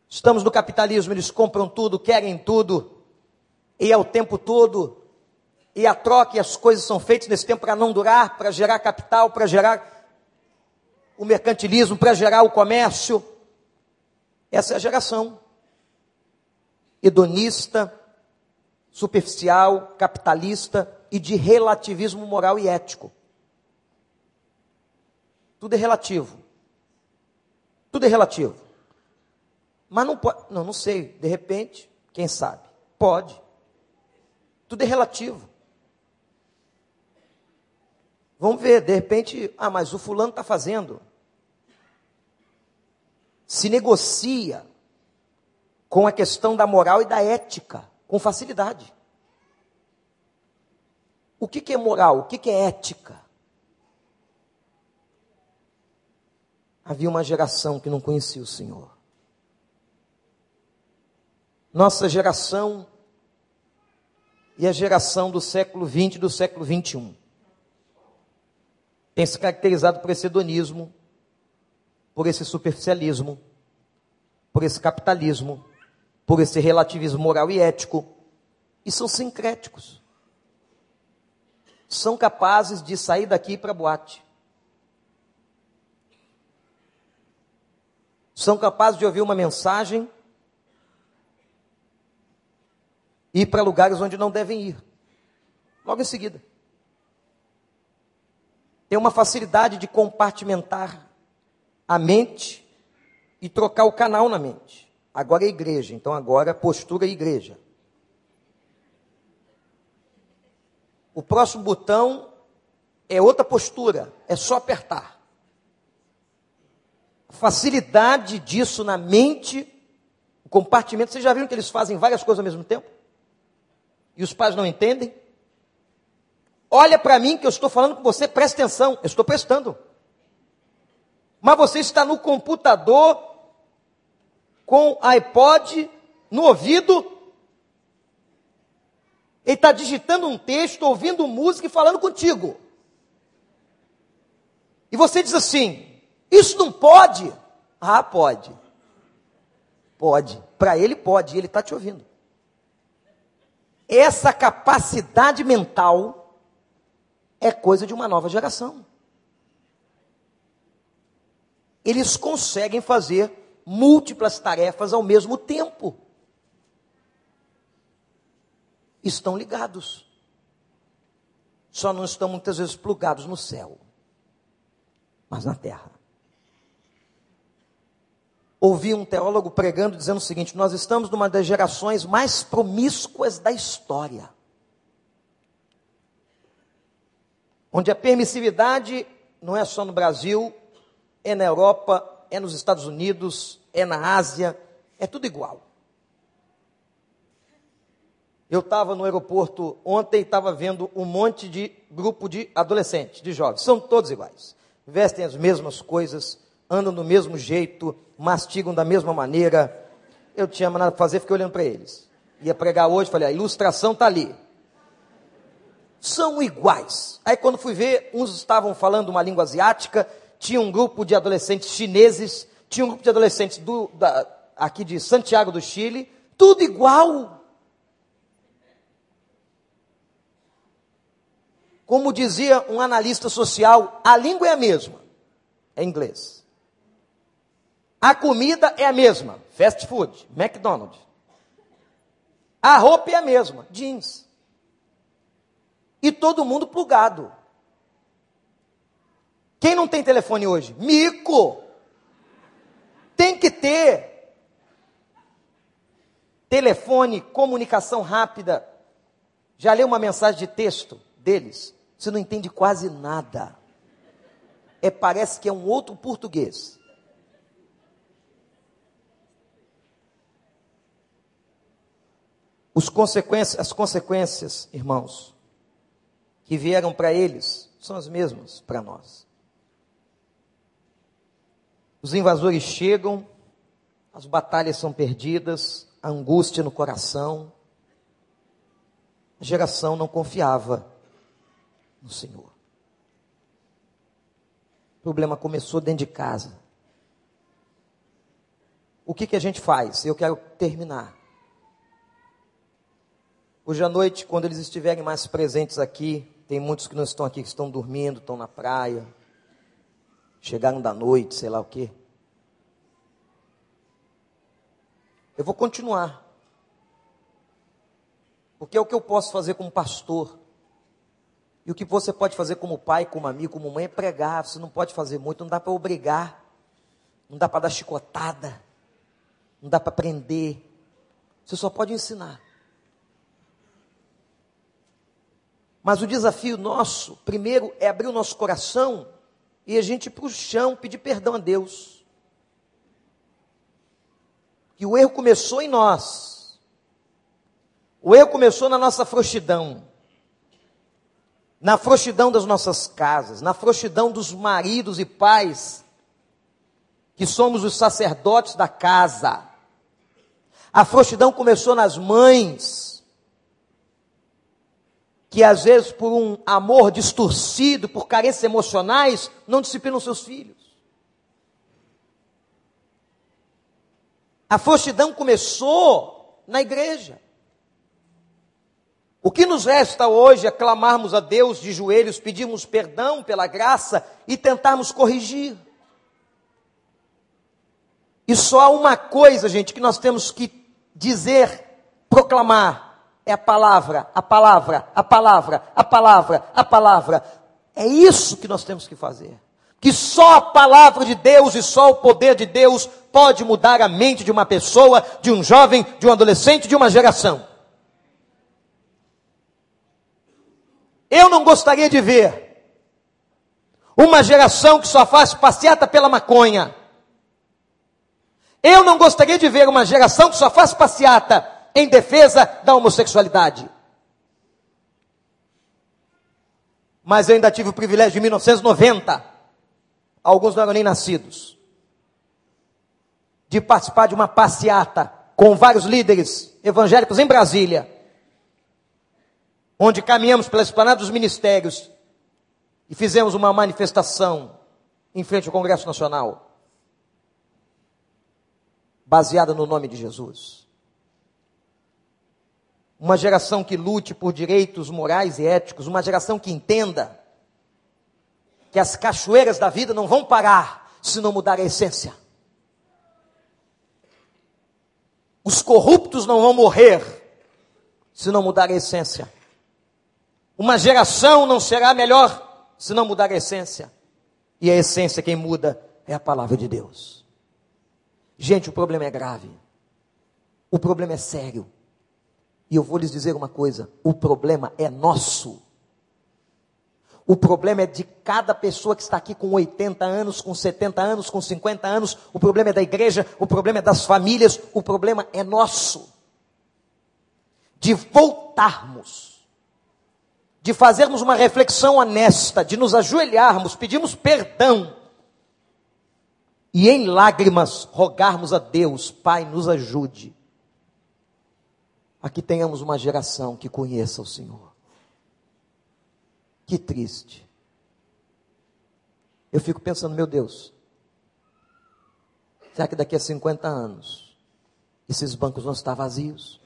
A: Estamos no capitalismo, eles compram tudo, querem tudo, e é o tempo todo, e a troca e as coisas são feitas nesse tempo para não durar, para gerar capital, para gerar o mercantilismo, para gerar o comércio. Essa é a geração hedonista, superficial, capitalista e de relativismo moral e ético. Tudo é relativo. Tudo é relativo. Mas não pode. Não, não sei. De repente, quem sabe? Pode. Tudo é relativo. Vamos ver, de repente, ah, mas o fulano está fazendo. Se negocia com a questão da moral e da ética, com facilidade. O que, que é moral? O que, que é ética? Havia uma geração que não conhecia o Senhor. Nossa geração e a geração do século XX e do século XXI tem se caracterizado por esse hedonismo, por esse superficialismo, por esse capitalismo, por esse relativismo moral e ético, e são sincréticos. São capazes de sair daqui para boate. São capazes de ouvir uma mensagem e ir para lugares onde não devem ir. Logo em seguida tem uma facilidade de compartimentar a mente e trocar o canal na mente. Agora é igreja, então agora postura é igreja. O próximo botão é outra postura, é só apertar. Facilidade disso na mente, o compartimento, vocês já viram que eles fazem várias coisas ao mesmo tempo? E os pais não entendem? Olha para mim que eu estou falando com você, presta atenção, eu estou prestando. Mas você está no computador com iPod no ouvido, ele está digitando um texto, ouvindo música e falando contigo. E você diz assim: Isso não pode? Ah, pode. Pode. Para ele pode, ele está te ouvindo. Essa capacidade mental é coisa de uma nova geração. Eles conseguem fazer múltiplas tarefas ao mesmo tempo. Estão ligados. Só não estão muitas vezes plugados no céu, mas na terra. Ouvi um teólogo pregando dizendo o seguinte: Nós estamos numa das gerações mais promíscuas da história. onde a permissividade não é só no Brasil, é na Europa, é nos Estados Unidos, é na Ásia, é tudo igual. Eu estava no aeroporto ontem e estava vendo um monte de grupo de adolescentes, de jovens, são todos iguais. Vestem as mesmas coisas, andam do mesmo jeito, mastigam da mesma maneira. Eu tinha nada para fazer, fiquei olhando para eles. Ia pregar hoje, falei, a ilustração está ali são iguais. Aí quando fui ver, uns estavam falando uma língua asiática, tinha um grupo de adolescentes chineses, tinha um grupo de adolescentes do, da, aqui de Santiago do Chile, tudo igual. Como dizia um analista social, a língua é a mesma, é inglês. A comida é a mesma, fast food, McDonald's. A roupa é a mesma, jeans e todo mundo plugado. Quem não tem telefone hoje? Mico! Tem que ter. Telefone, comunicação rápida. Já leu uma mensagem de texto deles? Você não entende quase nada. É, parece que é um outro português. Consequências, as consequências, irmãos, que vieram para eles são as mesmas para nós. Os invasores chegam, as batalhas são perdidas, a angústia no coração. A geração não confiava no Senhor. O problema começou dentro de casa. O que, que a gente faz? Eu quero terminar. Hoje à noite, quando eles estiverem mais presentes aqui, tem muitos que não estão aqui, que estão dormindo, estão na praia, chegaram da noite, sei lá o quê. Eu vou continuar. Porque é o que eu posso fazer como pastor. E o que você pode fazer como pai, como amigo, como mãe é pregar. Você não pode fazer muito, não dá para obrigar. Não dá para dar chicotada. não dá para aprender. Você só pode ensinar. Mas o desafio nosso, primeiro, é abrir o nosso coração e a gente ir para o chão pedir perdão a Deus. Que o erro começou em nós. O erro começou na nossa frouxidão. Na frouxidão das nossas casas, na frouxidão dos maridos e pais, que somos os sacerdotes da casa. A frouxidão começou nas mães, que às vezes por um amor distorcido, por carências emocionais, não disciplinam seus filhos. A frouxidão começou na igreja. O que nos resta hoje é clamarmos a Deus de joelhos, pedirmos perdão pela graça e tentarmos corrigir. E só há uma coisa, gente, que nós temos que dizer, proclamar: é a palavra, a palavra, a palavra, a palavra, a palavra. É isso que nós temos que fazer. Que só a palavra de Deus e só o poder de Deus pode mudar a mente de uma pessoa, de um jovem, de um adolescente, de uma geração. Eu não gostaria de ver uma geração que só faz passeata pela maconha. Eu não gostaria de ver uma geração que só faz passeata em defesa da homossexualidade. Mas eu ainda tive o privilégio de 1990, alguns não eram nem nascidos, de participar de uma passeata com vários líderes evangélicos em Brasília, onde caminhamos pela esplanada dos ministérios e fizemos uma manifestação em frente ao Congresso Nacional, baseada no nome de Jesus uma geração que lute por direitos morais e éticos, uma geração que entenda que as cachoeiras da vida não vão parar se não mudar a essência. Os corruptos não vão morrer se não mudar a essência. Uma geração não será melhor se não mudar a essência. E a essência, quem muda, é a palavra de Deus. Gente, o problema é grave. O problema é sério. E eu vou lhes dizer uma coisa: o problema é nosso. O problema é de cada pessoa que está aqui com 80 anos, com 70 anos, com 50 anos. O problema é da igreja, o problema é das famílias, o problema é nosso. De voltarmos, de fazermos uma reflexão honesta, de nos ajoelharmos, pedirmos perdão e em lágrimas rogarmos a Deus, Pai, nos ajude a que tenhamos uma geração que conheça o Senhor. Que triste. Eu fico pensando, meu Deus, será que daqui a 50 anos esses bancos vão estar vazios?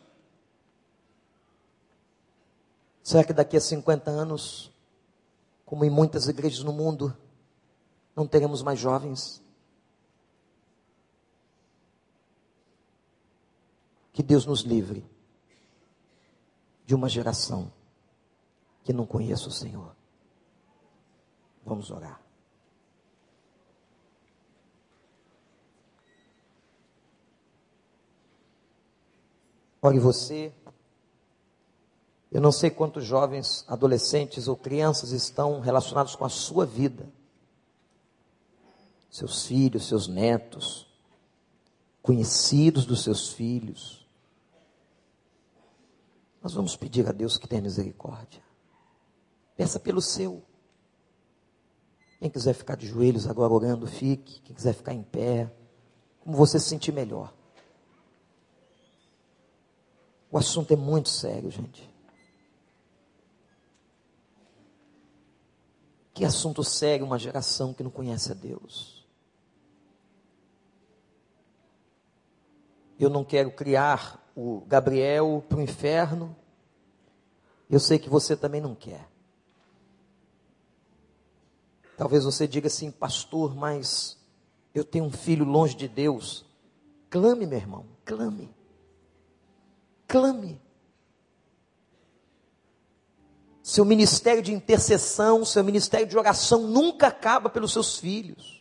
A: Será que daqui a 50 anos, como em muitas igrejas no mundo, não teremos mais jovens? Que Deus nos livre de uma geração que não conhece o Senhor. Vamos orar. Ore você. Eu não sei quantos jovens, adolescentes ou crianças estão relacionados com a sua vida. Seus filhos, seus netos, conhecidos dos seus filhos nós vamos pedir a Deus que tenha misericórdia. Peça pelo seu. Quem quiser ficar de joelhos agora orando, fique. Quem quiser ficar em pé, como você se sentir melhor. O assunto é muito sério, gente. Que assunto sério uma geração que não conhece a Deus. Eu não quero criar o Gabriel para o inferno. Eu sei que você também não quer. Talvez você diga assim, pastor, mas eu tenho um filho longe de Deus. Clame, meu irmão, clame. Clame. Seu ministério de intercessão, seu ministério de oração nunca acaba pelos seus filhos.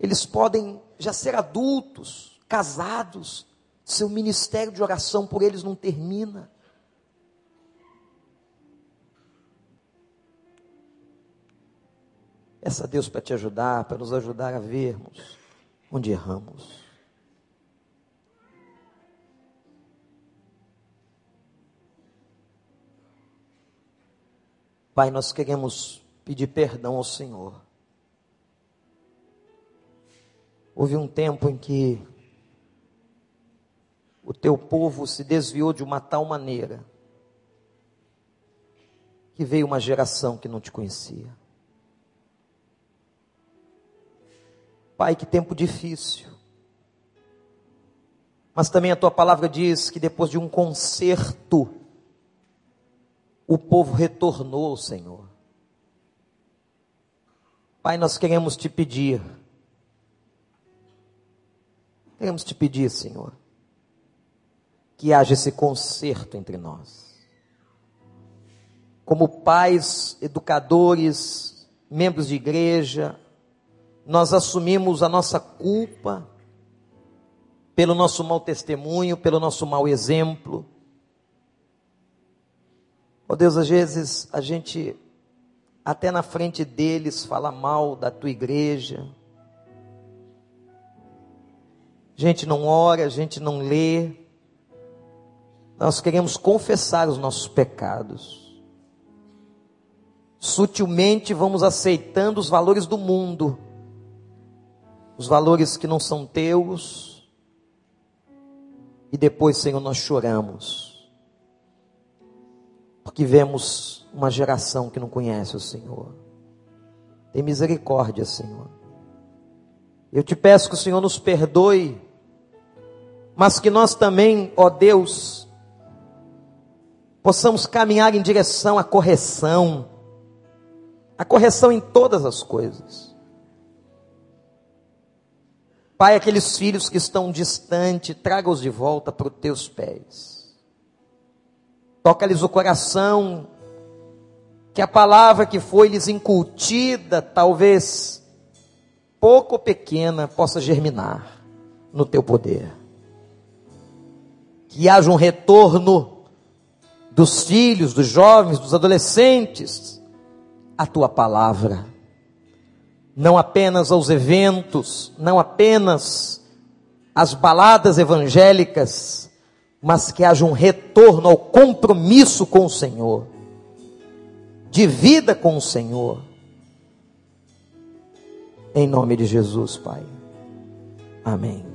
A: Eles podem já ser adultos, casados, seu ministério de oração por eles não termina. Peça a Deus para te ajudar, para nos ajudar a vermos onde erramos. Pai, nós queremos pedir perdão ao Senhor. Houve um tempo em que o teu povo se desviou de uma tal maneira que veio uma geração que não te conhecia. Pai, que tempo difícil. Mas também a tua palavra diz que depois de um concerto, o povo retornou Senhor. Pai, nós queremos te pedir, queremos te pedir, Senhor, que haja esse conserto entre nós. Como pais, educadores, membros de igreja, nós assumimos a nossa culpa pelo nosso mau testemunho, pelo nosso mau exemplo. Oh Deus, às vezes a gente, até na frente deles, fala mal da tua igreja. A gente não ora, a gente não lê. Nós queremos confessar os nossos pecados. Sutilmente vamos aceitando os valores do mundo os valores que não são teus, e depois, Senhor, nós choramos, porque vemos uma geração que não conhece o Senhor. Tem misericórdia, Senhor. Eu te peço que o Senhor nos perdoe, mas que nós também, ó Deus, possamos caminhar em direção à correção, a correção em todas as coisas. Pai, aqueles filhos que estão distantes, traga-os de volta para os teus pés. Toca-lhes o coração, que a palavra que foi lhes incutida, talvez pouco ou pequena, possa germinar no teu poder. Que haja um retorno dos filhos, dos jovens, dos adolescentes, à tua palavra não apenas aos eventos, não apenas às baladas evangélicas, mas que haja um retorno ao compromisso com o Senhor, de vida com o Senhor. Em nome de Jesus, Pai. Amém.